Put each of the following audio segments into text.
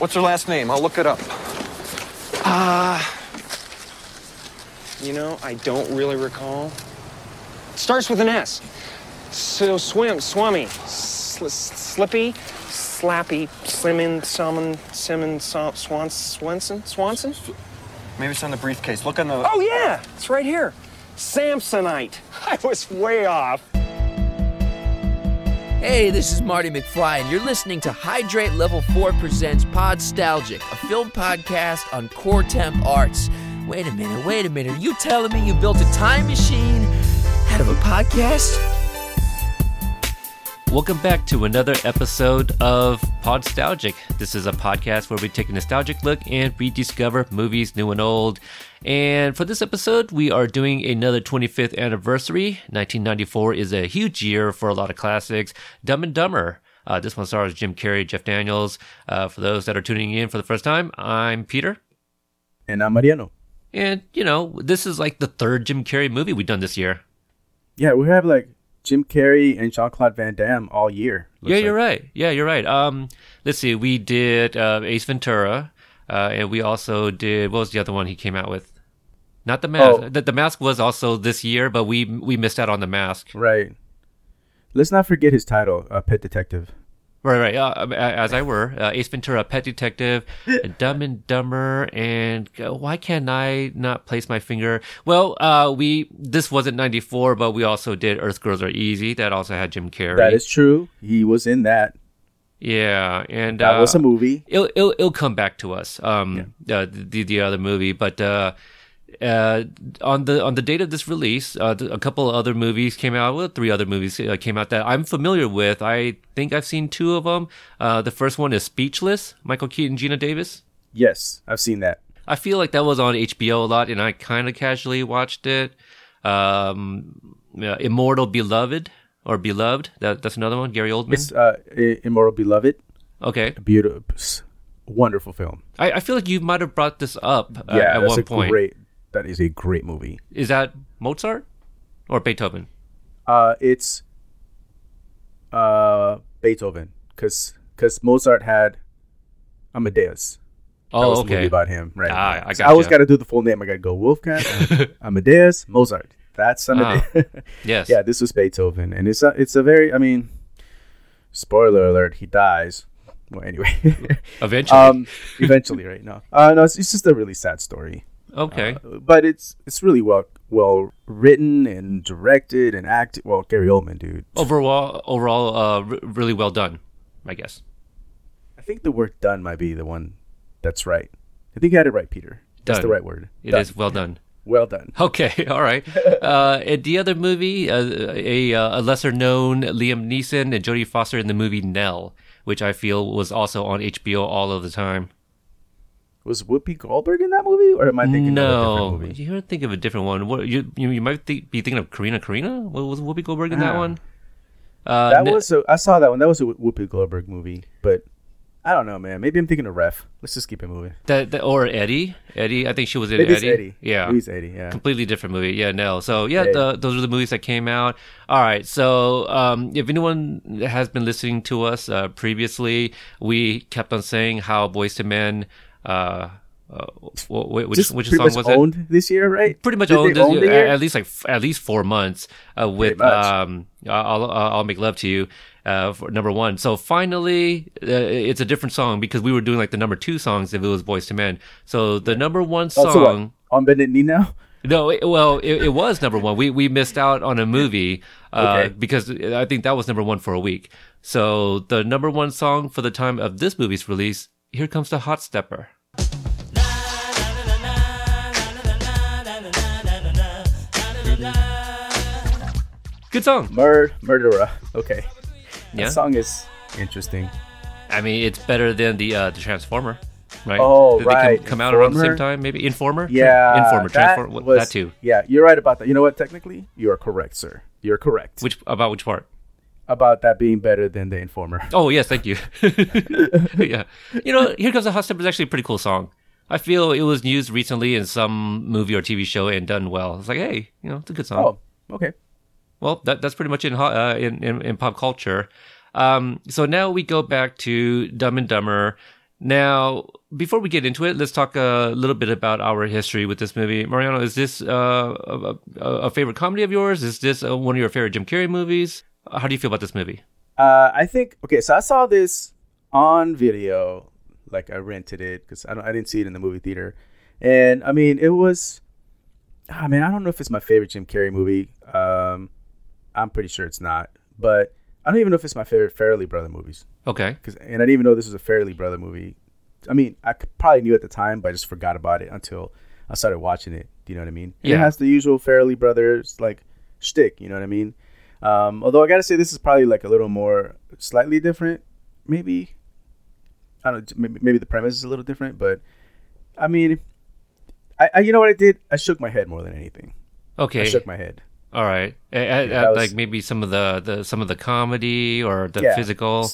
What's her last name? I'll look it up. Uh, you know, I don't really recall. Starts with an S. So swim, swummy, sl- slippy, slappy, slimming, salmon, simmon, Sw- swan, Swenson, Swanson? Maybe it's on the briefcase. Look on the. Oh yeah, it's right here. Samsonite. I was way off. Hey, this is Marty McFly, and you're listening to Hydrate Level 4 Presents Podstalgic, a film podcast on Core Temp Arts. Wait a minute, wait a minute. Are you telling me you built a time machine out of a podcast? Welcome back to another episode of Podstalgic. This is a podcast where we take a nostalgic look and rediscover movies new and old. And for this episode, we are doing another 25th anniversary. 1994 is a huge year for a lot of classics. Dumb and Dumber. Uh, this one stars Jim Carrey, Jeff Daniels. Uh, for those that are tuning in for the first time, I'm Peter. And I'm Mariano. And, you know, this is like the third Jim Carrey movie we've done this year. Yeah, we have like Jim Carrey and Jean Claude Van Damme all year. Yeah, you're right. Yeah, you're right. Um, let's see. We did uh, Ace Ventura, uh, and we also did what was the other one he came out with? Not the mask. Oh. The, the mask was also this year, but we we missed out on the mask. Right. Let's not forget his title, uh, Pet Detective. Right, right. Uh, as I were, uh, Ace Ventura, Pet Detective, Dumb and Dumber, and uh, why can't I not place my finger? Well, uh, we this wasn't '94, but we also did Earth Girls Are Easy. That also had Jim Carrey. That is true. He was in that. Yeah, and That uh, was a movie. It'll, it'll it'll come back to us. Um, uh, the the other movie, but uh, uh, on the on the date of this release, uh, a couple of other movies came out. Well, three other movies uh, came out that I'm familiar with. I think I've seen two of them. Uh, the first one is Speechless, Michael Keaton, Geena Davis. Yes, I've seen that. I feel like that was on HBO a lot, and I kind of casually watched it. Um, yeah, Immortal Beloved or Beloved. That that's another one. Gary Oldman. It's uh, Immortal Beloved. okay. Beautiful, wonderful film. I, I feel like you might have brought this up uh, yeah, at that's one a point. great. That is a great movie. Is that Mozart or Beethoven? Uh, it's uh Beethoven, because because Mozart had Amadeus. That Oh, was the movie about him, right? Ah, right. I So I always got to do the full name. I got to go Wolfgang, Amadeus, Mozart. That's Amadeus. Yes. yeah, this was Beethoven, and it's a it's a very. I mean, spoiler alert: he dies. Well, anyway, Eventually. um, eventually, right? No, uh, no, it's, it's just a really sad story, okay. uh, but it's it's really well well written and directed and acted. Well, Gary Oldman, dude. overall, overall, uh, r- really well done. I guess. I think the word "done" might be the one that's right. I think you had it right, Peter. That's Done. the right word. It Done. is well done. well done. Okay, all right. Uh, and the other movie, uh, a uh, a lesser known Liam Neeson and Jodie Foster in the movie Nell, which I feel was also on HBO all of the time. Was Whoopi Goldberg in that movie, or am I thinking of a no, different movie? you think of a different one. What you you, you might think, be thinking of Corrina Corrina? What was Whoopi Goldberg in that Ah. one? Uh, That was a, I saw that one. That was a Whoopi Goldberg movie, but I don't know, man. Maybe I'm thinking of Ref. Let's just keep it moving. that, that or Eddie. Eddie, I think she was in Eddie. Eddie. Yeah, Maybe it's Eddie. Yeah. completely different movie. Yeah, no. So yeah, Yeah. the, those are the movies that came out. All right. So um, if anyone has been listening to us uh, previously, we kept on saying how Boyz II Men. Uh, uh, wh- wh- which Just which song was it? owned this year, right? Pretty much Did owned, own this- year? at least like f- at least four months uh, with um I'll I'll I'll make love to you uh for number one. So finally, uh, it's a different song because we were doing like the number two songs if it was Boyz II Men. So the number one song. so what? On Bended Knee now? No, it, well, it, it was number one. We we missed out on a movie uh, Okay. because I think that was number one for a week. So the number one song for the time of this movie's release, here comes the Hot Stepper. Good song. Mur- Murderer. Okay. Yeah, That song is interesting. I mean it's better than the uh, the Transformer, right? Oh, Did they come- right. Come, out around the same time, maybe Informer. Yeah. Informer, that Transformer, was- that too. Yeah, you're right about that. You know what? Technically, you are correct, sir. You're correct. Which about which part? About that being better than the Informer. Oh yes, thank you. yeah, you know, "Here Comes the Hot Stepper" is actually a pretty cool song. I feel it was used recently in some movie or TV show and done well. It's like, hey, you know, it's a good song. Oh, okay. Well, that that's pretty much in uh, in, in in pop culture. Um, so now we go back to Dumb and Dumber, Now, before we get into it, let's talk a little bit about our history with this movie. Mariano, is this uh, a, a, a favorite comedy of yours? Is this uh, one of your favorite Jim Carrey movies? How do you feel about this movie? Uh, I think okay. So I saw this on video, like I rented it because I don't, I didn't see it in the movie theater, and I mean it was. I mean I don't know if it's my favorite Jim Carrey movie. Um, I'm pretty sure it's not, but I don't even know if it's my favorite Farrelly Brother movies. Okay. Cause, and I didn't even know this was a Farrelly Brother movie. I mean, I probably knew at the time, but I just forgot about it until I started watching it. Do you know what I mean? And Yeah. It has the usual Farrelly Brothers like shtick. You know what I mean? Um, although I gotta say, this is probably like a little more slightly different. Maybe I don't. Maybe, maybe the premise is a little different, but I mean, I, I you know what I did? I shook my head more than anything. Okay. I shook my head. All right. At, at- that at, was- like maybe some of the, the some of the comedy or the Yeah. physical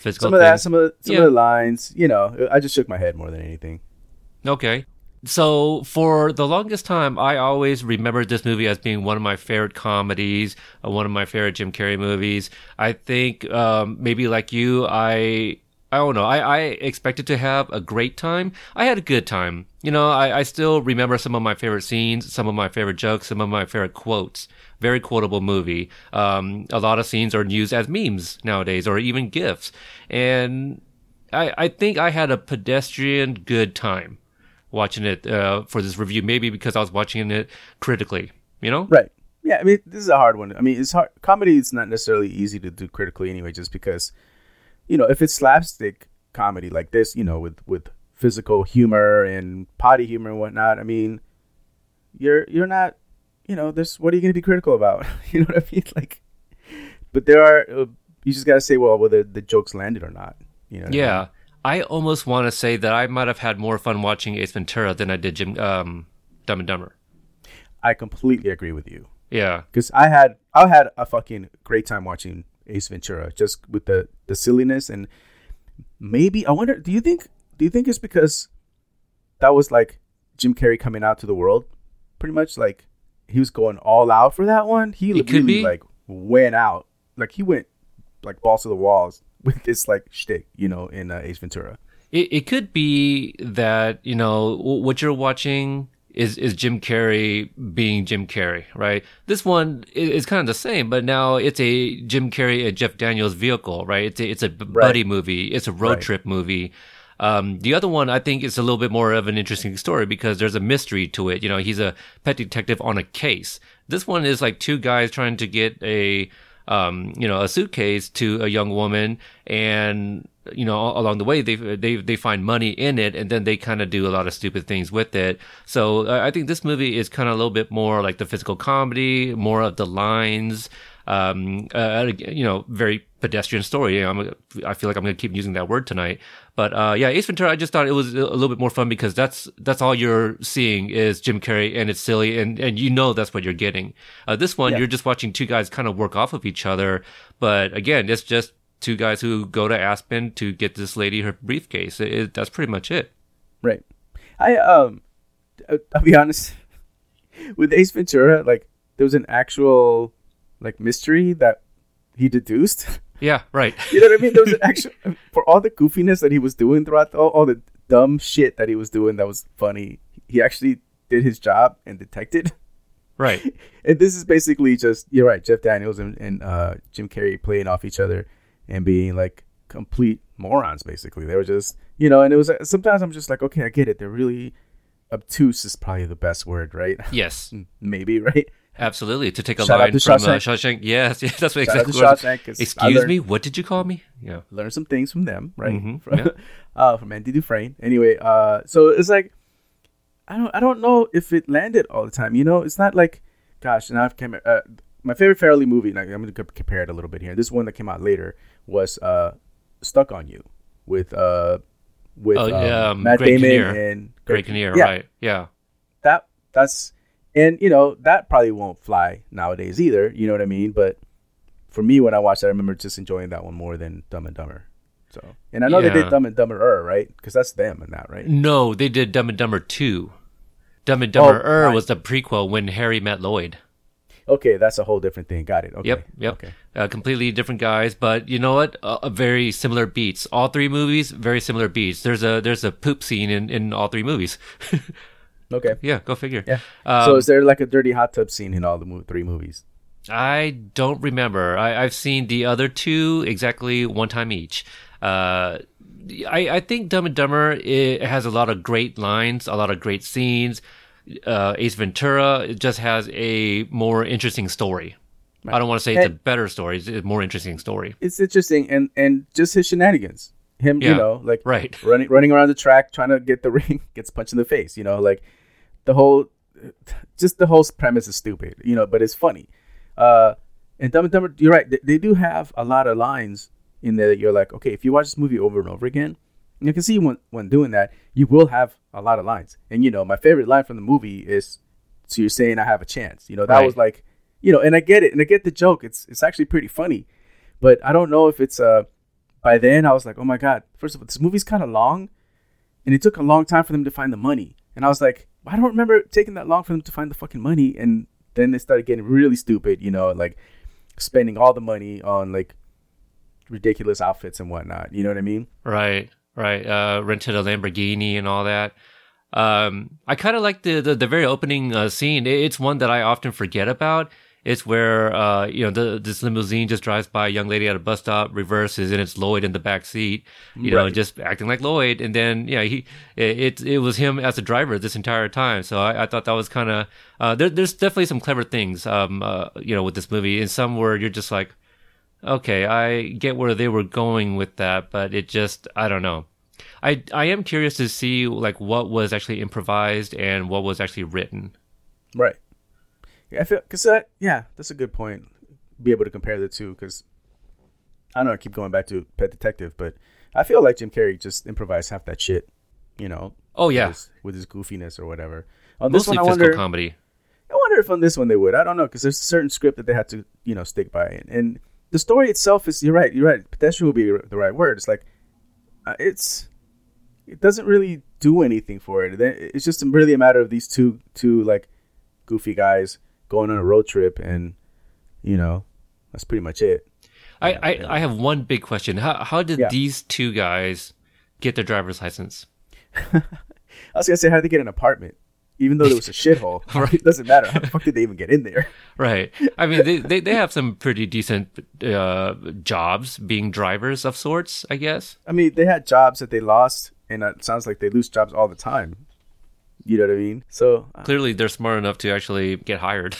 physical Some of that, some of the, some Yeah. of the lines. You know, I just shook my head more than anything. Okay. So for the longest time, I always remembered this movie as being one of my favorite comedies, uh, one of my favorite Jim Carrey movies. I think um, maybe like you, I I don't know. I, I expected to have a great time. I had a good time. You know, I, I still remember some of my favorite scenes, some of my favorite jokes, some of my favorite quotes. Very quotable movie. Um, a lot of scenes are used as memes nowadays, or even gifs. And I, I think I had a pedestrian good time watching it uh, for this review. Maybe because I was watching it critically. You know? Right. Yeah, I mean, this is a hard one. I mean, it's hard. Comedy is not necessarily easy to do critically anyway, just because, you know, if it's slapstick comedy like this, you know, with with physical humor and potty humor and whatnot, I mean, you're you're not, you know, this. What are you going to be critical about? you know what I mean? Like, but there are. Uh, you just got to say, well, whether the jokes landed or not. You know? Yeah. I mean? I almost want to say that I might have had more fun watching Ace Ventura than I did Jim um, Dumb and Dumber. I completely agree with you. Yeah. because I had I had a fucking great time watching Ace Ventura just with the the silliness and maybe I wonder do you think do you think it's because that was like Jim Carrey coming out to the world pretty much like he was going all out for that one he It really like went out like he went like balls to the walls with this like shtick you know in uh, Ace Ventura It, it could be that, you know, w- what you're watching is, is Jim Carrey being Jim Carrey, right? This one is kind of the same, but now it's a Jim Carrey and Jeff Daniels vehicle, right? It's a, it's a b- buddy movie. It's a road Right. trip movie. Um, the other one, I think, is a little bit more of an interesting story because there's a mystery to it. You know, he's a pet detective on a case. This one is like two guys trying to get a, um, you know, a suitcase to a young woman, and you know, along the way they they they find money in it, and then they kind of do a lot of stupid things with it. So uh, I think this movie is kind of a little bit more like the physical comedy, more of the lines. Um, uh, you know, very pedestrian story. I'm, I feel like I'm going to keep using that word tonight. But uh, yeah, Ace Ventura. I just thought it was a little bit more fun because that's that's all you're seeing is Jim Carrey, and it's silly, and and you know that's what you're getting. Uh, this one, Yeah. you're just watching two guys kind of work off of each other. But again, it's just two guys who go to Aspen to get this lady her briefcase. It, it- that's pretty much it. Right. I um, I'll be honest. With Ace Ventura, like there was an actual like mystery that he deduced. Yeah, right. you know what I mean? There was an actual for all the goofiness that he was doing throughout the, all, all the dumb shit that he was doing that was funny. He actually did his job and detected. Right. And this is basically just you're right, Jeff Daniels and, and uh, Jim Carrey playing off each other and being like complete morons. Basically, they were just you know. And it was uh, sometimes I'm just like, okay, I get it. They're really obtuse is probably the best word, right? Yes, Maybe right. Absolutely. To take a Shout line from uh, Shawshank. Shawshank. Yes, yes, that's what Shout out exactly. to what was. Shawshank, 'cause Excuse learned- me. What did you call me? Yeah. learn some things from them, right? Mhm, From, yeah. uh, from Andy Dufresne. Anyway, uh, so it's like I don't I don't know if it landed all the time. You know, it's not like gosh. And I've came, uh, my favorite Farrelly movie. Like I'm going to compare it a little bit here. This one that came out later was uh, Stuck on You with uh with Oh, um, yeah, um, Matt Greg Damon Kinnear. and Greg Kinnear, yeah, right? Yeah. That that's and you know that probably won't fly nowadays either. You know what I mean? But for me, when I watched that, I remember just enjoying that one more than Dumb and Dumber. So, and I know they did Dumb and Dumber, right? Because that's them in that, right? No, they did Dumb and Dumber two. Dumb and Dumber Oh, right. was the prequel when Harry met Lloyd. Okay, that's a whole different thing. Got it. Okay. Yep, yep. Okay. Uh, completely different guys, but you know what? Uh, very similar beats. All three movies, very similar beats. There's a there's a poop scene in, in all three movies. Okay. yeah, go figure. Yeah. Um, so is there like a dirty hot tub scene in all the mo- three movies? I don't remember. I, I've seen the other two exactly one time each. Uh, I, I think Dumb and Dumber it has a lot of great lines, a lot of great scenes. Uh, Ace Ventura it just has a more interesting story. I don't want to say it's a better story; it's a more interesting story. It's interesting, and and just his shenanigans. Him, you know, like right. running running around the track trying to get the ring, gets punched in the face. You know, like the whole, just the whole premise is stupid. You know, but it's funny. Uh, and Dumb and Dumber, you're right. They, they do have a lot of lines in there that you're like, okay, if you watch this movie over and over again, you can see when when doing that, you will have a lot of lines. And you know, my favorite line from the movie is, "So you're saying I have a chance?" You know, that Right. was like, you know, and I get it, and I get the joke. It's it's actually pretty funny, but I don't know if it's uh. By then, I was like, oh my god! First of all, this movie's kind of long, and it took a long time for them to find the money. And I was like, I don't remember taking that long for them to find the fucking money. And then they started getting really stupid, you know, like spending all the money on like ridiculous outfits and whatnot. You know what I mean? Right, right. Uh, rented a Lamborghini and all that. Um, I kind of like the, the the very opening uh, scene. It's one that I often forget about. It's where uh, you know the, this limousine just drives by a young lady at a bus stop, reverses, and it's Lloyd in the back seat. You know, just acting like Lloyd. And then yeah, he it it, it was him as a driver this entire time. So I, I thought that was kind of uh, there, there's definitely some clever things um uh, you know with this movie. And some where you're just like, okay, I get where they were going with that, but it just I don't know. I I am curious to see like what was actually improvised and what was actually written. Right. Yeah, I feel because that yeah, that's a good point. Be able to compare the two because I don't know. I keep going back to Pet Detective, but I feel like Jim Carrey just improvised half that shit. You know. Oh yeah, with his, with his goofiness or whatever. On this mostly one, I physical wonder. comedy. I wonder if on this one they would. I don't know because there's a certain script that they had to, you know, stick by, and, and the story itself is. You're right. You're right. Pedestrian would be the right word. It's like, uh, it's, it doesn't really do anything for it. It's just really a matter of these two, two like, goofy guys going on a road trip, and you know, that's pretty much it. I, I, I have one big question. How how did Yeah. these two guys get their driver's license? I was gonna say how did they get an apartment, even though there was a shithole. right. It doesn't matter. How the fuck did they even get in there? Right. I mean, they, they, they have some pretty decent uh, jobs being drivers of sorts, I guess. I mean, they had jobs that they lost, and it sounds like they lose jobs all the time. You know what I mean? So, uh, Clearly, they're smart enough to actually get hired.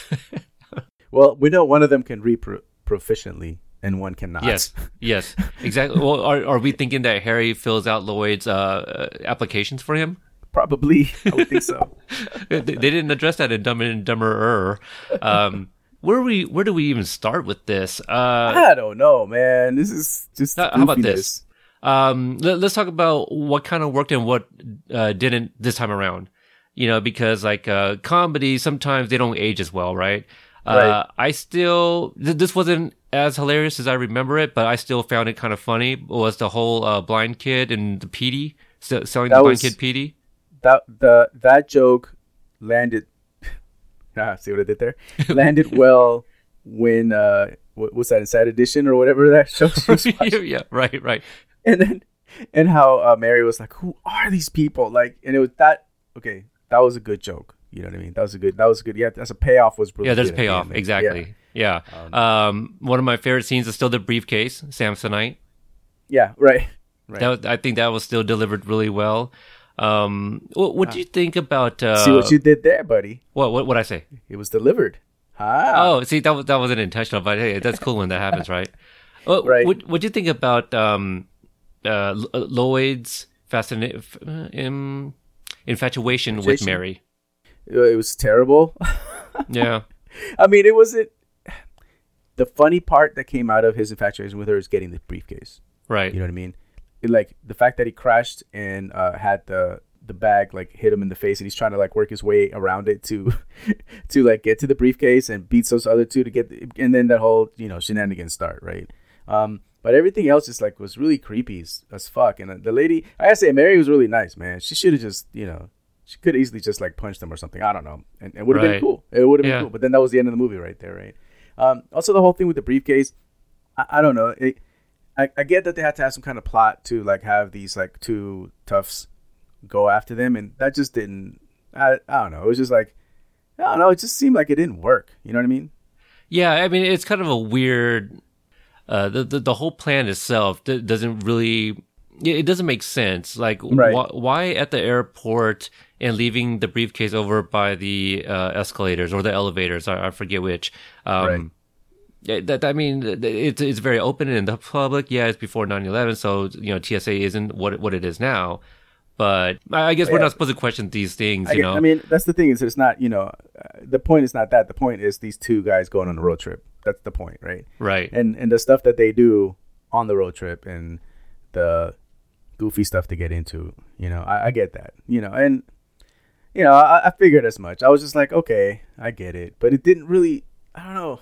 well, we know one of them can read pro- proficiently, and one cannot. yes, yes, exactly. Well, are, are we thinking that Harry fills out Lloyd's uh, uh, applications for him? probably. I would think so. they, they didn't address that in Dumb and Dumberer. Um, where we where do we even start with this? Uh, I don't know, man. This is just. how how about this? Um, let, us talk about what kind of worked and what uh, didn't this time around. You know, because like uh, comedy, sometimes they don't age as well, right? Uh, I still th- this wasn't as hilarious as I remember it, but I still found it kind of funny. Was the whole uh, blind kid and the Petey s- selling That the blind was- kid Petey? That the that joke landed. ah, see what I did there? landed well when uh, what was that Inside Edition or whatever that show was yeah, right, right. and then and how uh, Mary was like, "Who are these people?" Like, and it was that. Okay, that was a good joke. You know what I mean? That was a good. That was good. Yeah, that's a payoff. Was really Yeah, there's the payoff. Exactly. Yeah. Um, one of my favorite scenes is still the briefcase, Samsonite. Yeah, yeah right. Right. That I think that was still delivered really well. Um, what what do you think about uh, See what you did there, buddy? what what what I say? It was delivered. Ah, Oh, see that was that wasn't intentional, but hey, that's cool when that happens, right? Uh, Right. What what do you think about um, uh, Lloyd's fascina- f- uh, um, infatuation with Mary? it was terrible. Yeah. I mean, it wasn't. The funny part that came out of his infatuation with her is getting the briefcase. Right. You know what I mean? It, like the fact that he crashed and uh, had the the bag like hit him in the face, and he's trying to like work his way around it to to like get to the briefcase and beats those other two to get, the, and then that whole you know shenanigans start right. Um, but everything else just like was really creepy as, as fuck. And uh, the lady, I gotta say, Mary was really nice, man. She should have just you know She could easily just like punch them or something. I don't know, and it would have Right. been cool. It would have Yeah. been cool. But then that was the end of the movie right there, right? Um, also, the whole thing with the briefcase, I, I don't know. It, I, I get that they had to have some kind of plot to like have these like two toughs go after them, and that just didn't. I, I don't know. It was just like I don't know. It just seemed like it didn't work. You know what I mean? Yeah, I mean it's kind of a weird. Uh, the, the the whole plan itself doesn't really. It it doesn't make sense. Like, Right. wh- why at the airport and leaving the briefcase over by the uh, escalators or the elevators? I, I forget which. Um, Right. yeah, that I mean, it's it's very open in the public. Yeah, it's before 9-11, so you know TSA isn't what what it is now. But I I guess we're Yeah. not supposed to question these things, you get- know. I mean, that's the thing is it's not. You know, uh, the point is not that. The point is these two guys going on a road trip. That's the point, right? right? and and the stuff that they do on the road trip and the goofy stuff to get into you know i, I get that you know and you know I, I figured as much i was just like okay i get it but it didn't really i don't know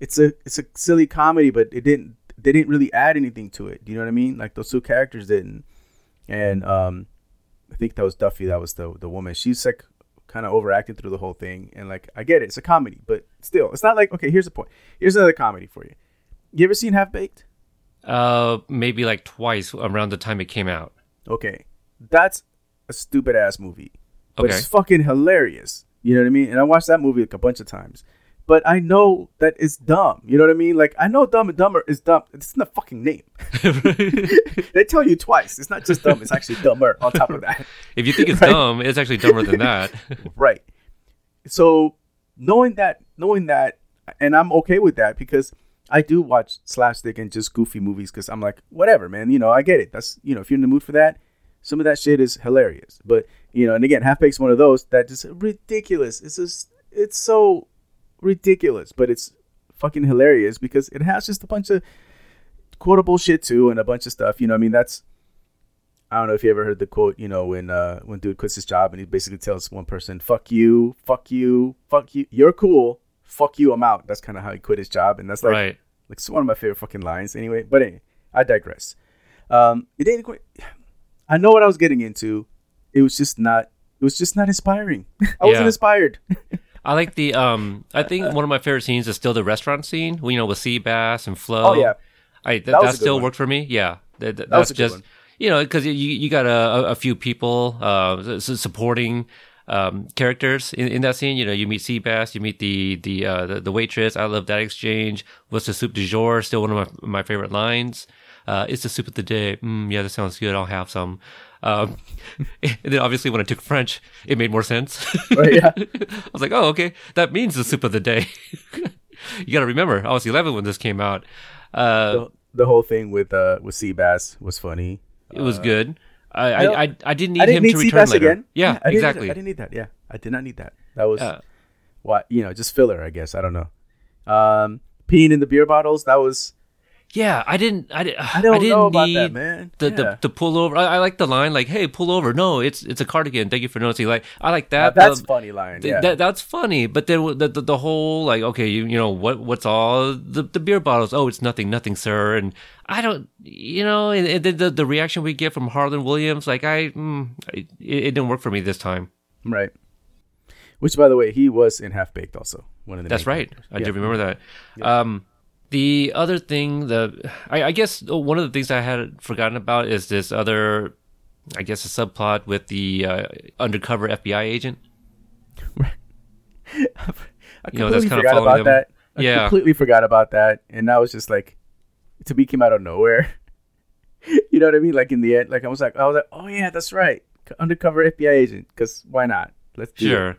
it's a it's a silly comedy but it didn't they didn't really add anything to it do you know what i mean like those two characters didn't and um i think that was duffy that was the the woman. She's like kind of overacting through the whole thing. And like i get it. It's a comedy but still it's not like okay here's the point. Here's another comedy for you. You ever seen half baked? Uh, maybe like twice around the time it came out. okay. That's a stupid ass movie but Okay. it's fucking hilarious. You know what i mean? And i watched that movie like a bunch of times but i know that it's dumb. You know what i mean? Like i know dumb and dumber is dumb. It's in the fucking name. They tell you twice. It's not just dumb it's actually dumber on top of that. If you think it's Right. dumb, it's actually dumber than that. right. So knowing that knowing that and i'm okay with that because i do watch slapstick and just goofy movies because i'm like whatever man you know i get it. That's you know if you're in the mood for that some of that shit is hilarious. But you know and again half baked's one of those that just ridiculous. It's just it's so ridiculous but it's fucking hilarious because it has just a bunch of quotable shit too and a bunch of stuff you know i mean that's I don't know if you ever heard the quote, you know, when uh when dude quits his job and he basically tells one person, "Fuck you, fuck you, fuck you, you're cool, fuck you, I'm out." That's kind of how he quit his job, and that's like right. like it's one of my favorite fucking lines. Anyway, but anyway, I digress. Um, it ain't quite. I know what I was getting into. It was just not. It was just not inspiring. I wasn't inspired. I like the um. I think one of my favorite scenes is still the restaurant scene. You know, with sea bass and Flo. Oh, yeah. I th- That that, still worked for me. Yeah, That- that- That was that's just one. you know because you you got a, a few people uh supporting um characters in, in that scene. You know, you meet Seabass, you meet the the uh the, the waitress. I love that exchange. What's the soup du jour? Still one of my my favorite lines. Uh, it's the soup of the day. Mm, yeah, that sounds good. I'll have some. Um, and then obviously when I took French, it made more sense. Right, yeah. I was like, oh, okay, that means the soup of the day. you got to remember, I was 11 when this came out. Uh, the, the whole thing with uh with Seabass was funny. it was good. I, I I, I, I didn't need I didn't him need to return Seabass later. again. Yeah, I didn't exactly. I didn't need that. Yeah, I did not need that. That was Yeah. what you know, just filler, I guess. I don't know. Um, peeing in the beer bottles. That was. Yeah, I didn't. I, di- I don't didn't know about need that, man. The, Yeah. the the pull over. I, I like the line like, "Hey, pull over." No, it's it's a cardigan. Thank you for noticing. Like, I like that. that's The- funny line. Yeah. that that's funny. But then the, the the whole like, okay, you you know what what's all the the beer bottles? Oh, it's nothing, nothing, sir. And I don't, you know, and, and the the reaction we get from Harland Williams, like I, mm, it, it didn't work for me this time. right. Which, by the way, he was in Half Baked also. One of the. That's right. characters. I Yeah. do remember that. Um, the other thing, the I, I guess one of the things I had forgotten about is this other, I guess, a subplot with the uh, undercover FBI agent. I You know, that's completely forgot about them. that. I Yeah. completely forgot about that, and that was just like, to be came out of nowhere. you know what I mean? Like in the end, like I was like, I was like, oh yeah, that's right, undercover FBI agent. Because why not? Let's do it. Sure.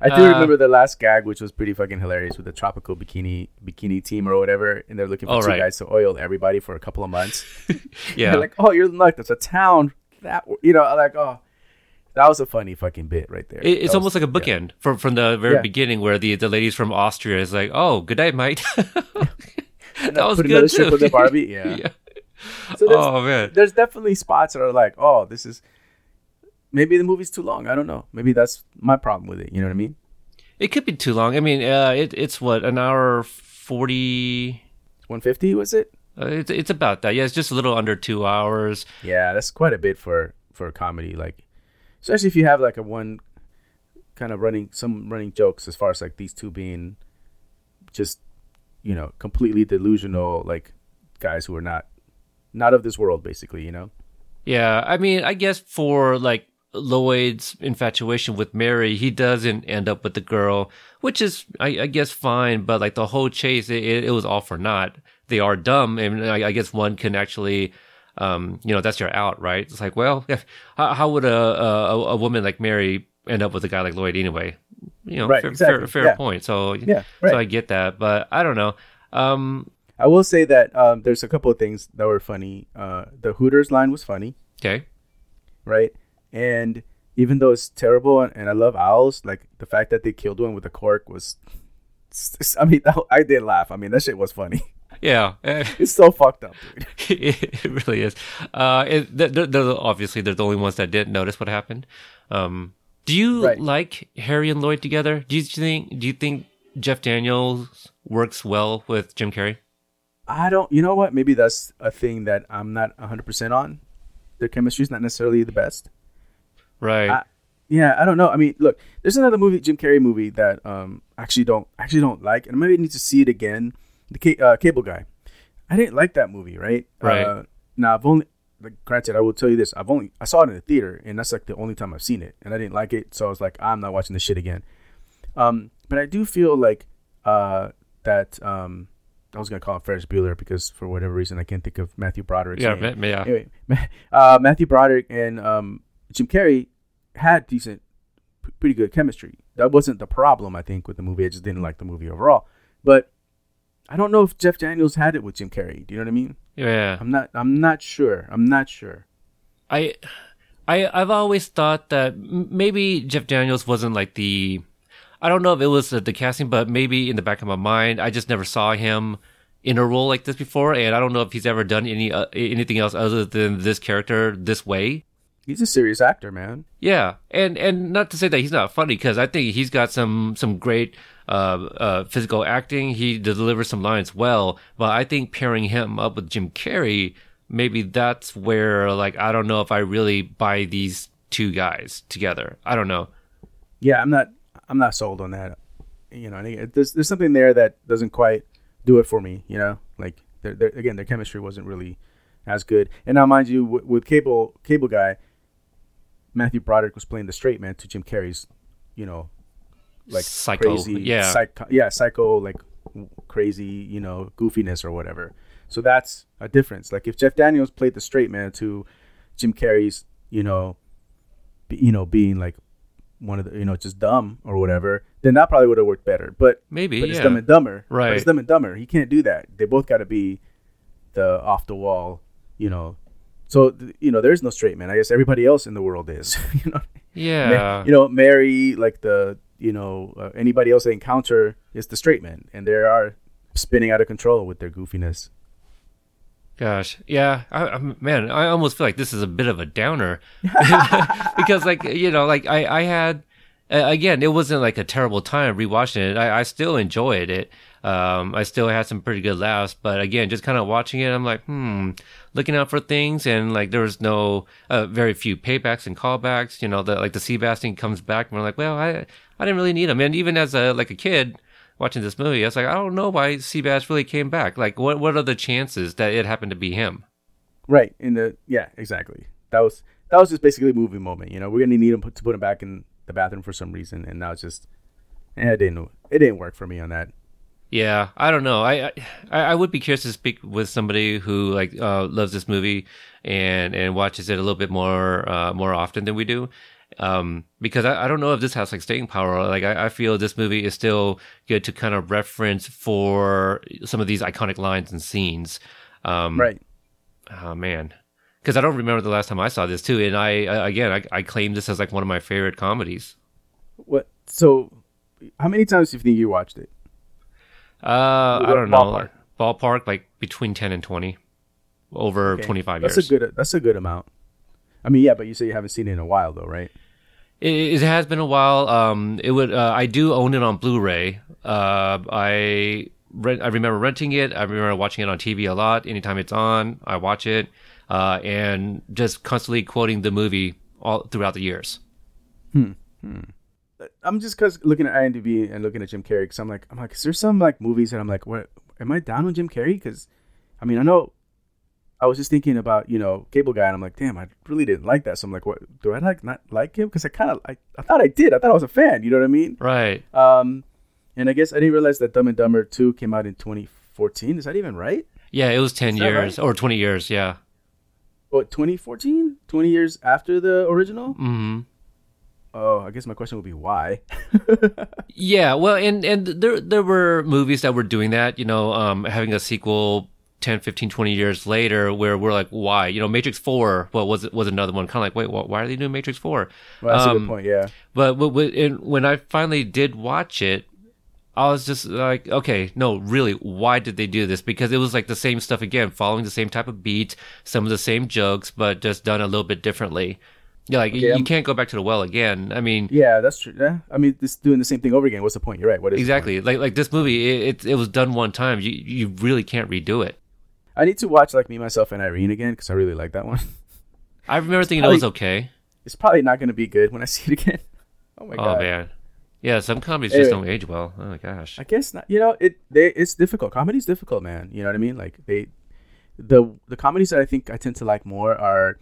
Yeah. I do Uh, remember the last gag, which was pretty fucking hilarious with the tropical bikini bikini team or whatever, and they're looking for Oh, two right. guys to oil everybody for a couple of months. Yeah. They're like, oh, you're like that's a town that you know, like oh, that was a funny fucking bit right there. It, it's That almost was- like a bookend from from the very Yeah. beginning, where the the ladies from Austria is like, "Oh, good night, mate." that was good too. the Barbie. Yeah. So oh man. there's definitely spots that are like, oh, this is maybe the movie's too long. I don't know. Maybe that's my problem with it. You know what I mean? It could be too long. I mean, uh, it, it's what an hour forty. 150 was it? Uh, it's it's about that. Yeah, it's just a little under two hours. Yeah, that's quite a bit for for a comedy. Like, especially if you have like a one kind of running some running jokes as far as like these two being just you know completely delusional like guys who are not not of this world basically you know Yeah, I mean, I guess for like Lloyd's infatuation with Mary, he doesn't end up with the girl, which is, I, I guess, fine. But like the whole chase, it, it, was all for naught. They are dumb, and I, I guess one can actually, um, you know, that's your out, right? It's like, well, if, how, how would a, a a woman like Mary end up with a guy like Lloyd anyway? You know, Right, fair, exactly, fair, fair yeah. point. So Yeah, so. I get that, but I don't know. Um, i will say that um there's a couple of things that were funny uh the hooters line was funny okay, right and even though it's terrible and, and i love owls like the fact that they killed one with a cork was i mean i did laugh i mean that shit was funny yeah. it's so fucked up dude it really is. Uh, it, they're, they're, obviously, they're the only ones that didn't notice what happened. Um, do you Right. like Harry and Lloyd together? Do you think? Do you think Jeff Daniels works well with Jim Carrey? I don't. You know what? Maybe that's a thing that I'm not 100 percent on. Their chemistry is not necessarily the best. Right. I- Yeah, I don't know. I mean, look, there's another movie, Jim Carrey movie that um actually don't actually don't like, and maybe I need to see it again. The ca- uh, Cable Guy. I didn't like that movie, right? Right. Uh, now I've only, like, granted, I will tell you this: I've only I saw it in the theater, and that's like the only time I've seen it, and I didn't like it, so I was like, I'm not watching this shit again. Um, but I do feel like uh that um I was gonna call him Ferris Bueller because for whatever reason I can't think of Matthew Broderick. yeah. name yeah. anyway, uh, Matthew Broderick and um, Jim Carrey had decent, p- pretty good chemistry. That wasn't the problem, I think, with the movie. I just didn't like the movie overall. But I don't know if Jeff Daniels had it with Jim Carrey. Do you know what I mean? Yeah. I'm not. I'm not sure. I'm not sure. I, I, I've always thought that maybe Jeff Daniels wasn't like the. I don't know if it was the, the casting, but maybe in the back of my mind, I just never saw him in a role like this before, and I don't know if he's ever done any uh, anything else other than this character this way. He's a serious actor, man. Yeah, and and not to say that he's not funny because I think he's got some some great uh, uh, physical acting. He delivers some lines well, but I think pairing him up with Jim Carrey, maybe that's where like I don't know if I really buy these two guys together. I don't know. Yeah, I'm not. I'm not sold on that. You know, there's there's something there that doesn't quite do it for me. You know, like they're, they're, again, their chemistry wasn't really as good. And now, mind you, with, with Cable Cable Guy, Matthew Broderick was playing the straight man to Jim Carrey's, you know, like Psycho, crazy, yeah. psycho, yeah, psycho, like crazy, you know, goofiness or whatever. So that's a difference. Like if Jeff Daniels played the straight man to Jim Carrey's, you know, be, you know, being like one of the, you know, just dumb or whatever, then that probably would have worked better. But Maybe, but it's yeah. Dumb and Dumber, But Right. it's Dumb and Dumber. He can't do that. They both got to be the off the wall, you know. So you know, there's no straight man. I guess everybody else in the world is, you know. Yeah, Ma- you know, Mary, like the, you know, uh, anybody else they encounter is the straight man, and they are spinning out of control with their goofiness. Gosh, yeah, I, I, man, I almost feel like this is a bit of a downer because, like, you know, like I, I had uh, again, it wasn't like a terrible time rewatching it. I, I still enjoyed it. Um, I still had some pretty good laughs, but again, just kind of watching it, I'm like, hmm, looking out for things, and like there was no, uh, very few paybacks and callbacks. You know, the like the sea bass thing comes back, and we're like, well, I, I didn't really need him, and even as a like a kid watching this movie, I was like, I don't know why sea bass really came back. Like, what what are the chances that it happened to be him? Right. In the yeah, exactly. That was that was just basically a movie moment. You know, we're gonna need him to put him back in the bathroom for some reason, and now it's just, eh, it didn't it didn't work for me on that. Yeah, I don't know. I I, I would be curious to speak with somebody who like uh, loves this movie and and watches it a little bit more uh, more often than we do. Um, because I, I don't know if this has like staying power. Like I, I feel this movie is still good to kind of reference for some of these iconic lines and scenes. Um, Right. Oh man, because I don't remember the last time I saw this too. And I again I, I claim this as like one of my favorite comedies. What? So, how many times do you think you watched it? Uh, I don't know. ballpark? Ballpark like between ten and twenty, over Okay. twenty five That's a good. That's a good amount. I mean, yeah, but you say you haven't seen it in a while, though, right? It, it has been a while. Um, it would. Uh, I do own it on Blu-ray. Uh, I rent. I remember renting it. I remember watching it on TV a lot. Anytime it's on, I watch it. Uh, and just constantly quoting the movie all throughout the years. I'm just cause looking at IMDb and looking at Jim Carrey because I'm like I'm like is there some like movies that I'm like what am I down with Jim Carrey? Because I mean I know I was just thinking about you know Cable Guy and I'm like damn I really didn't like that so I'm like what do I like not like him because I kind of I, I thought I did I thought I was a fan you know what I mean Right. um and I guess I didn't realize that Dumb and Dumber 2 came out in 2014 is that even right Yeah, it was 10 years right? or 20 years. Yeah. what 2014 20 years after the original hmm oh I guess my question would be why Yeah, well, and and there there were movies that were doing that, you know, um, having a sequel 10, 15, 20 years later where we're like, why? You know, Matrix 4, well, was it was another one kind of like, wait, wh- why are they doing Matrix 4? well that's a Um, good point yeah But and when I finally did watch it, I was just like, okay, no, really, why did they do this? Because it was like the same stuff again, following the same type of beat, some of the same jokes, but just done a little bit differently. Yeah, like Okay, you I'm- can't go back to the well again. I mean, Yeah, that's true. Yeah, I mean, just doing the same thing over again. What's the point? You're right. What is exactly. Like like this movie, it, it it was done one time. You you really can't redo it. I need to watch like me, myself, and Irene again because I really like that one. I remember thinking probably- it was okay. It's probably not going to be good when I see it again. Oh my Oh god. Oh man, yeah, some comedies just don't age well. Oh my gosh. I guess not. You know, it they it's difficult. Comedy's difficult, man. You know what I mean? Like they, the the comedies that I think I tend to like more are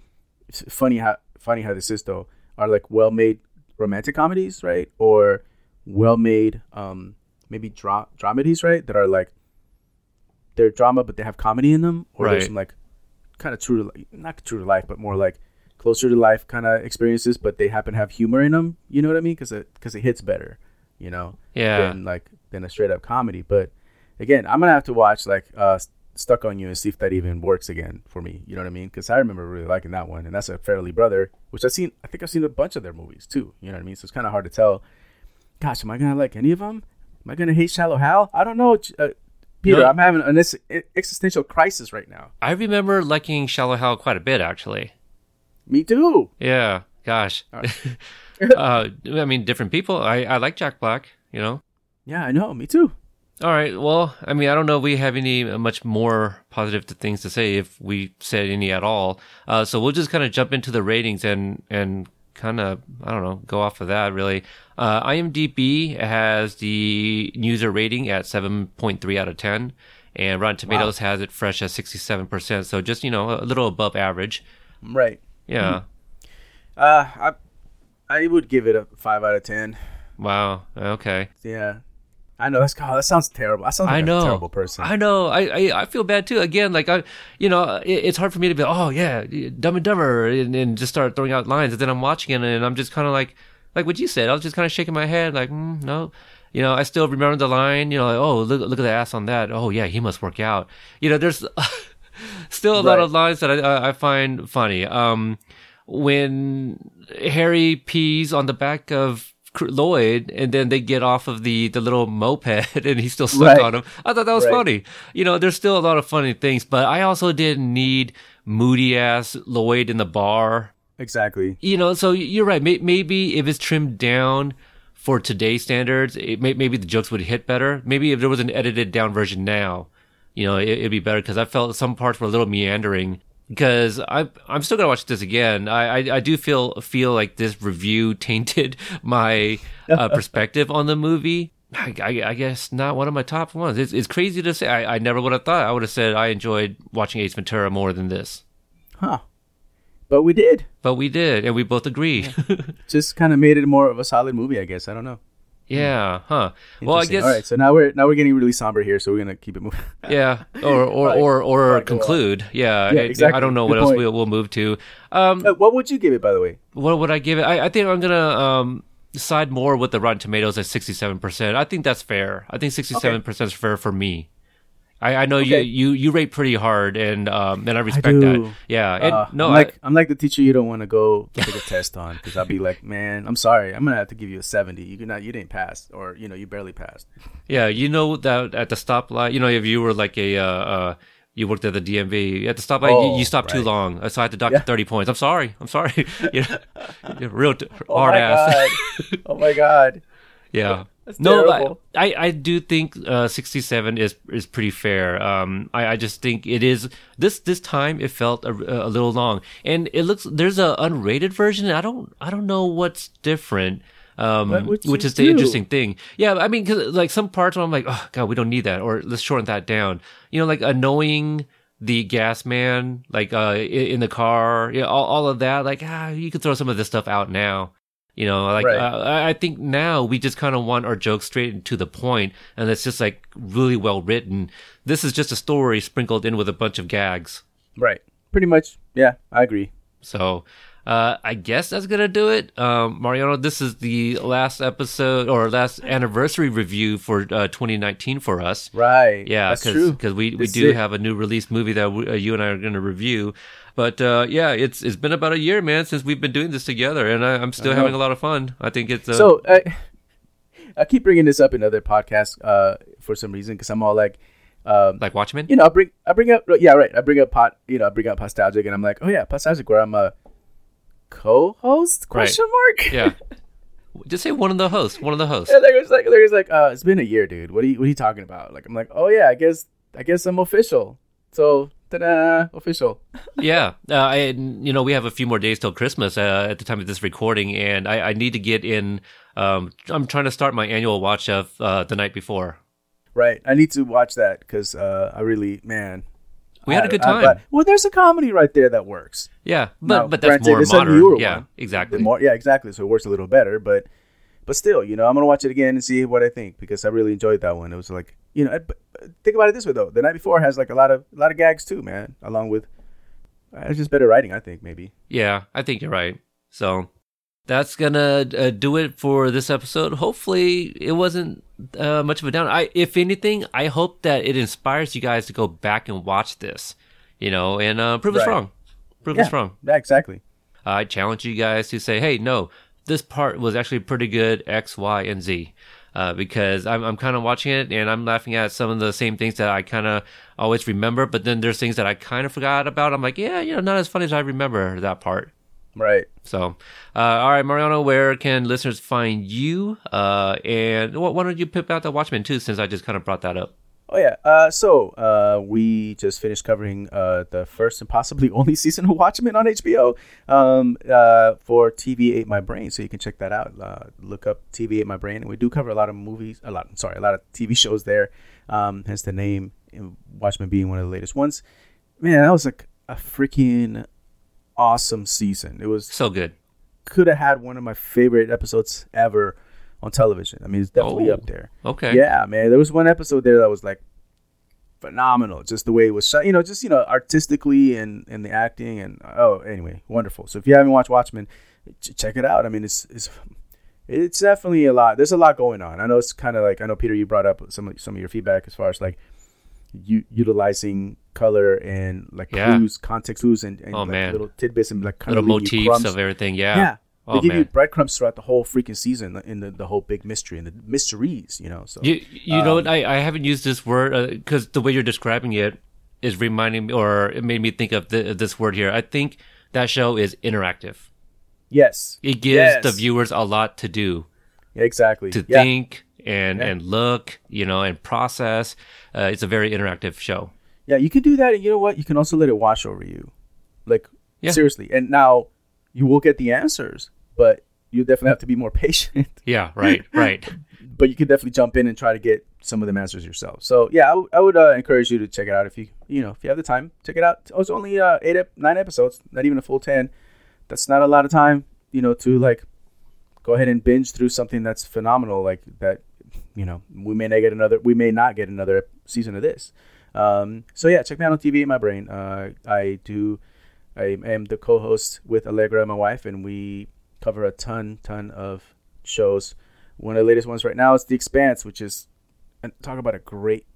funny how funny how this is though are like well made romantic comedies, right? Or well made um maybe dra- dramedies, right? That are like they're drama but they have comedy in them, or Right. there's some like kind of true to, not true to life, but more like closer to life kind of experiences, but they happen to have humor in them. You know what I mean? Because it because it hits better. You know Yeah. than like than a straight up comedy. But again, I'm gonna have to watch like uh Stuck on You and see if that even works again for me. You know what I mean? Because I remember really liking that one, and that's a Farrelly Brother, which I've seen. I think I've seen a bunch of their movies too. You know what I mean? So it's kind of hard to tell. Gosh, am I gonna like any of them? Am I gonna hate Shallow Hal? I don't know. Uh, Peter, No. I'm having an existential crisis right now. I remember liking Shallow Hal quite a bit actually. Me too. Yeah, gosh. uh, I mean, different people. I, I like Jack Black, you know. Yeah, I know. Me too. All right. Well, I mean, I don't know if we have any uh, much more positive things to say if we said any at all. Uh, so we'll just kind of jump into the ratings and and kind of I don't know go off of that really. Uh, IMDb has the user rating at seven point three out of ten, and Rotten Tomatoes has it fresh at sixty seven percent. So just you know a little above average. Right. Yeah. Uh, I I would give it a five out of ten. Wow. Okay. Yeah. I know that's God, that sounds terrible. I sound like I know. a terrible person. I know. I, I I feel bad too. Again, like I, you know, it, it's hard for me to be. Oh yeah, Dumb and Dumber, and, and just start throwing out lines. And then I'm watching it, and I'm just kind of like, like what you said. I was just kind of shaking my head, like, mm, no. You know, I still remember the line. You know, like, oh look look at the ass on that. Oh yeah, he must work out. You know, there's still a lot of lines that I I, I find funny. Um, when Harry pees on the back of. Lloyd, and then they get off of the the little moped, and he's still stuck Right. on him. I thought that was Right. funny. You know, there's still a lot of funny things, but I also didn't need moody ass Lloyd in the bar. exactly. You know, so you're right. Maybe if it's trimmed down for today's standards, it may- maybe the jokes would hit better. Maybe if there was an edited down version now, you know, it, it'd be better because I felt some parts were a little meandering. Because I'm I'm still gonna watch this again. I, I, I do feel feel like this review tainted my uh, perspective on the movie. I, I, I guess not one of my top ones. It's, it's crazy to say. I, I never would have thought. I would have said I enjoyed watching Ace Ventura more than this, Huh. But we did. but we did, and we both agree. Just kind of made it more of a solid movie, I guess. I don't know. Yeah, huh? Well, I guess All right. So now we're now we're getting really somber here, so we're gonna keep it moving. Yeah, or or Right. or, or Right, conclude. Yeah, Yeah, I- exactly. I don't know Good what else we'll, we'll move to. Um, Uh, what would you give it, by the way? what would I give it? I, I think I'm gonna um side more with the Rotten Tomatoes at 67. percent I think that's fair. I think 67 percent is fair for me. I, I know Okay. you, you you rate pretty hard, and um and I respect do. that. Yeah, and Uh, no, I'm like I'm like the teacher you don't want to go take a test on because I'll be like, man, I'm sorry, I'm gonna have to give you a 70. You did not, you didn't pass, or you know, you barely passed. Yeah, you know that at the stoplight, you know, if you were like a, uh, uh, you worked at the DMV at the stoplight, you, Oh, you stopped too long, so I had to dock Yeah. you thirty points. I'm sorry, I'm sorry. you know, you're real t- Oh hard my ass. god! oh my god! yeah, That's No, terrible. but I, I do think uh, 67 is is pretty fair. Um, I, I just think it is this this time it felt a, a little long, and it looks there's a unrated version. I don't I don't know what's different. Um, which you is the do? interesting thing. Yeah, I mean, 'cause, like some parts where I'm like, oh god, we don't need that, or let's shorten that down. You know, like annoying the gas man, like uh, in the car, yeah, all, all of that. Like, ah, you could throw some of this stuff out now. You know, like Right. uh, I- I think now we just kind of want our jokes straight and to the point, and it's just like really well written. This is just a story sprinkled in with a bunch of gags. Right. Pretty much. Yeah, I agree. So uh, I guess that's gonna do it. Um, Mariano, this is the last episode or last anniversary review for uh, 2019 for us. Right. Yeah, that's true. because we, we This do it. have a new release movie that we, uh, you and I are going to review. But uh, yeah, it's it's been about a year, man, since we've been doing this together, and I, I'm still having a lot of fun. I think it's uh, So I, I keep bringing this up in other podcasts uh, for some reason because I'm all like, um, like Watchmen. you know, I bring I bring up yeah right I bring up pot you know I bring up Podstalgic and I'm like oh yeah Podstalgic where I'm a co-host question mark yeah, just say one of the hosts. One of the hosts. and Larry's like Larry's like uh it's been a year dude what are you what are you talking about like I'm like oh yeah I guess I guess I'm official so ta-da official yeah, uh, I, you know, we have a few more days till Christmas uh, at the time of this recording, and I, I need to get in. Um, I'm trying to start my annual watch of uh, the night before. right I need to watch that because uh I really man We had a I- good I- time. but- well there's a comedy right there that works yeah, but Now, but that's granted, more it's a modern. newer yeah, one. exactly. More, yeah, exactly. So it works a little better, but but still, you know, I'm gonna watch it again and see what I think because I really enjoyed that one. It was like, you know, think about it this way though: the night before has like a lot of a lot of gags too, man. Along with, uh, it's just better writing, I think, maybe. Yeah, I think you're right. So that's gonna uh, do it for this episode. Hopefully, it wasn't uh, much of a down. I, if anything, I hope that it inspires you guys to go back and watch this. You know, and uh, prove us wrong. Prove Yeah, us wrong. yeah, exactly. I challenge you guys to say, "Hey, no, this part was actually pretty good X, Y, and Z." Uh, because I'm, I'm kind of watching it and I'm laughing at some of the same things that I kind of always remember, but then there's things that I kind of forgot about. I'm like, yeah, you know, not as funny as I remember that part. Right. So, uh, all right, Mariano, where can listeners find you? Uh, and why don't you pip out the Watchmen too, since I just kind of brought that up? Oh yeah. Uh, so uh, we just finished covering uh, the first and possibly only season of Watchmen on HBO um, uh, for TV Ate My Brain. So you can check that out. Uh, look up TV Ate My Brain, and we do cover a lot of movies, a lot. Sorry, a lot of TV shows there. Um, hence the name, Watchmen being one of the latest ones. Man, that was like a freaking awesome season. It was So good. could have had one of my favorite episodes ever on television. I mean, it's definitely Oh. up there. Okay. Yeah, man. There was one episode there that was like phenomenal. Just the way it was shot, you know, just you know, artistically and and the acting and oh, anyway, wonderful. So if you haven't watched Watchmen, ch- check it out. I mean, it's it's it's definitely a lot. There's a lot going on. I know it's kind of like I know Peter, you brought up some of, some of your feedback as far as like you utilizing color and like Yeah. clues, context clues, and, and Oh, like man. little tidbits and like kind Little of motifs of everything. Yeah. yeah. Oh, they give you breadcrumbs throughout the whole freaking season in the, the whole big mystery and the mysteries, you know. So You you know Um, what? I, I haven't used this word because the way you're describing it is reminding me, or it made me think of the, this word here. I think that show is interactive. yes, It gives Yes. the viewers a lot to do, exactly to yeah. think and Yeah. and look, you know, and process. Uh, it's a very interactive show. Yeah, you can do that, and you know what? You can also let it wash over you, like Yeah. seriously. And now you will get the answers, but you definitely have to be more patient. Yeah. Right. Right. but you can definitely jump in and try to get some of the answers yourself. So yeah, I, w- I would uh, encourage you to check it out if you you know if you have the time, check it out. Oh, it's only uh, eight ep- nine episodes, not even a full ten. That's not a lot of time, you know, to like go ahead and binge through something that's phenomenal like that. You know, we may not get another, we may not get another season of this. Um, so yeah, check me out on TV Ate My Brain. Uh, I do. I am the co-host with Allegra, my wife, and we cover a ton, ton of shows. One of the latest ones right now is The Expanse, which is and talk about a great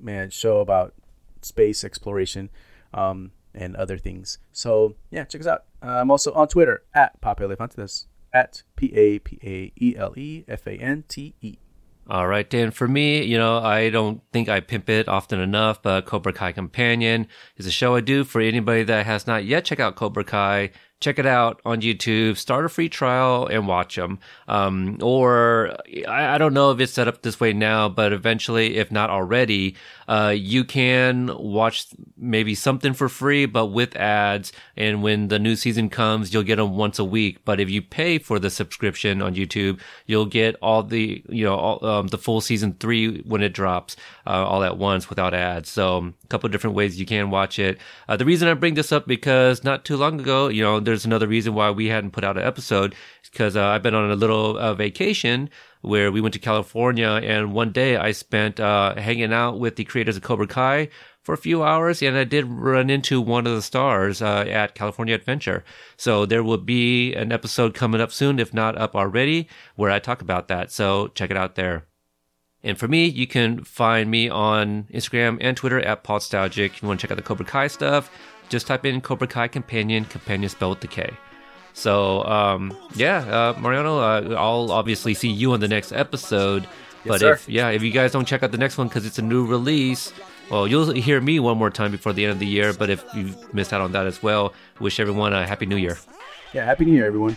man show about space exploration um, and other things. So yeah, check us out. Uh, I'm also on Twitter at Papa Elefante. That's at P A P A E L E F A N T E. All right, Dan. For me, you know, I don't think I pimp it often enough, but Cobra Kai Companion is a show I do for anybody that has not yet checked out Cobra Kai. Check it out on YouTube. Start a free trial and watch them. Um, or I, I, don't know if it's set up this way now, but eventually, if not already, uh, you can watch maybe something for free, but with ads. And when the new season comes, you'll get them once a week. But if you pay for the subscription on YouTube, you'll get all the, you know, all, um, the full season three when it drops, uh, all at once without ads. So a couple different ways you can watch it. Uh, the reason I bring this up because not too long ago, you know, there's another reason why we hadn't put out an episode because uh, I've been on a little uh, vacation where we went to California and one day I spent uh, hanging out with the creators of Cobra Kai for a few hours and I did run into one of the stars uh, at California Adventure. So there will be an episode coming up soon, if not up already, where I talk about that. So check it out there. And for me, you can find me on Instagram and Twitter at Podstalgic. If you want to check out the Cobra Kai stuff, just type in Cobra Kai Companion, Companion spelled with the K. So, um, yeah, uh, Mariano, uh, I'll obviously see you on the next episode. but sir. if, yeah, if you guys don't check out the next one because it's a new release, well, you'll hear me one more time before the end of the year. But if you've missed out on that as well, wish everyone a happy new year. Yeah, happy new year, everyone.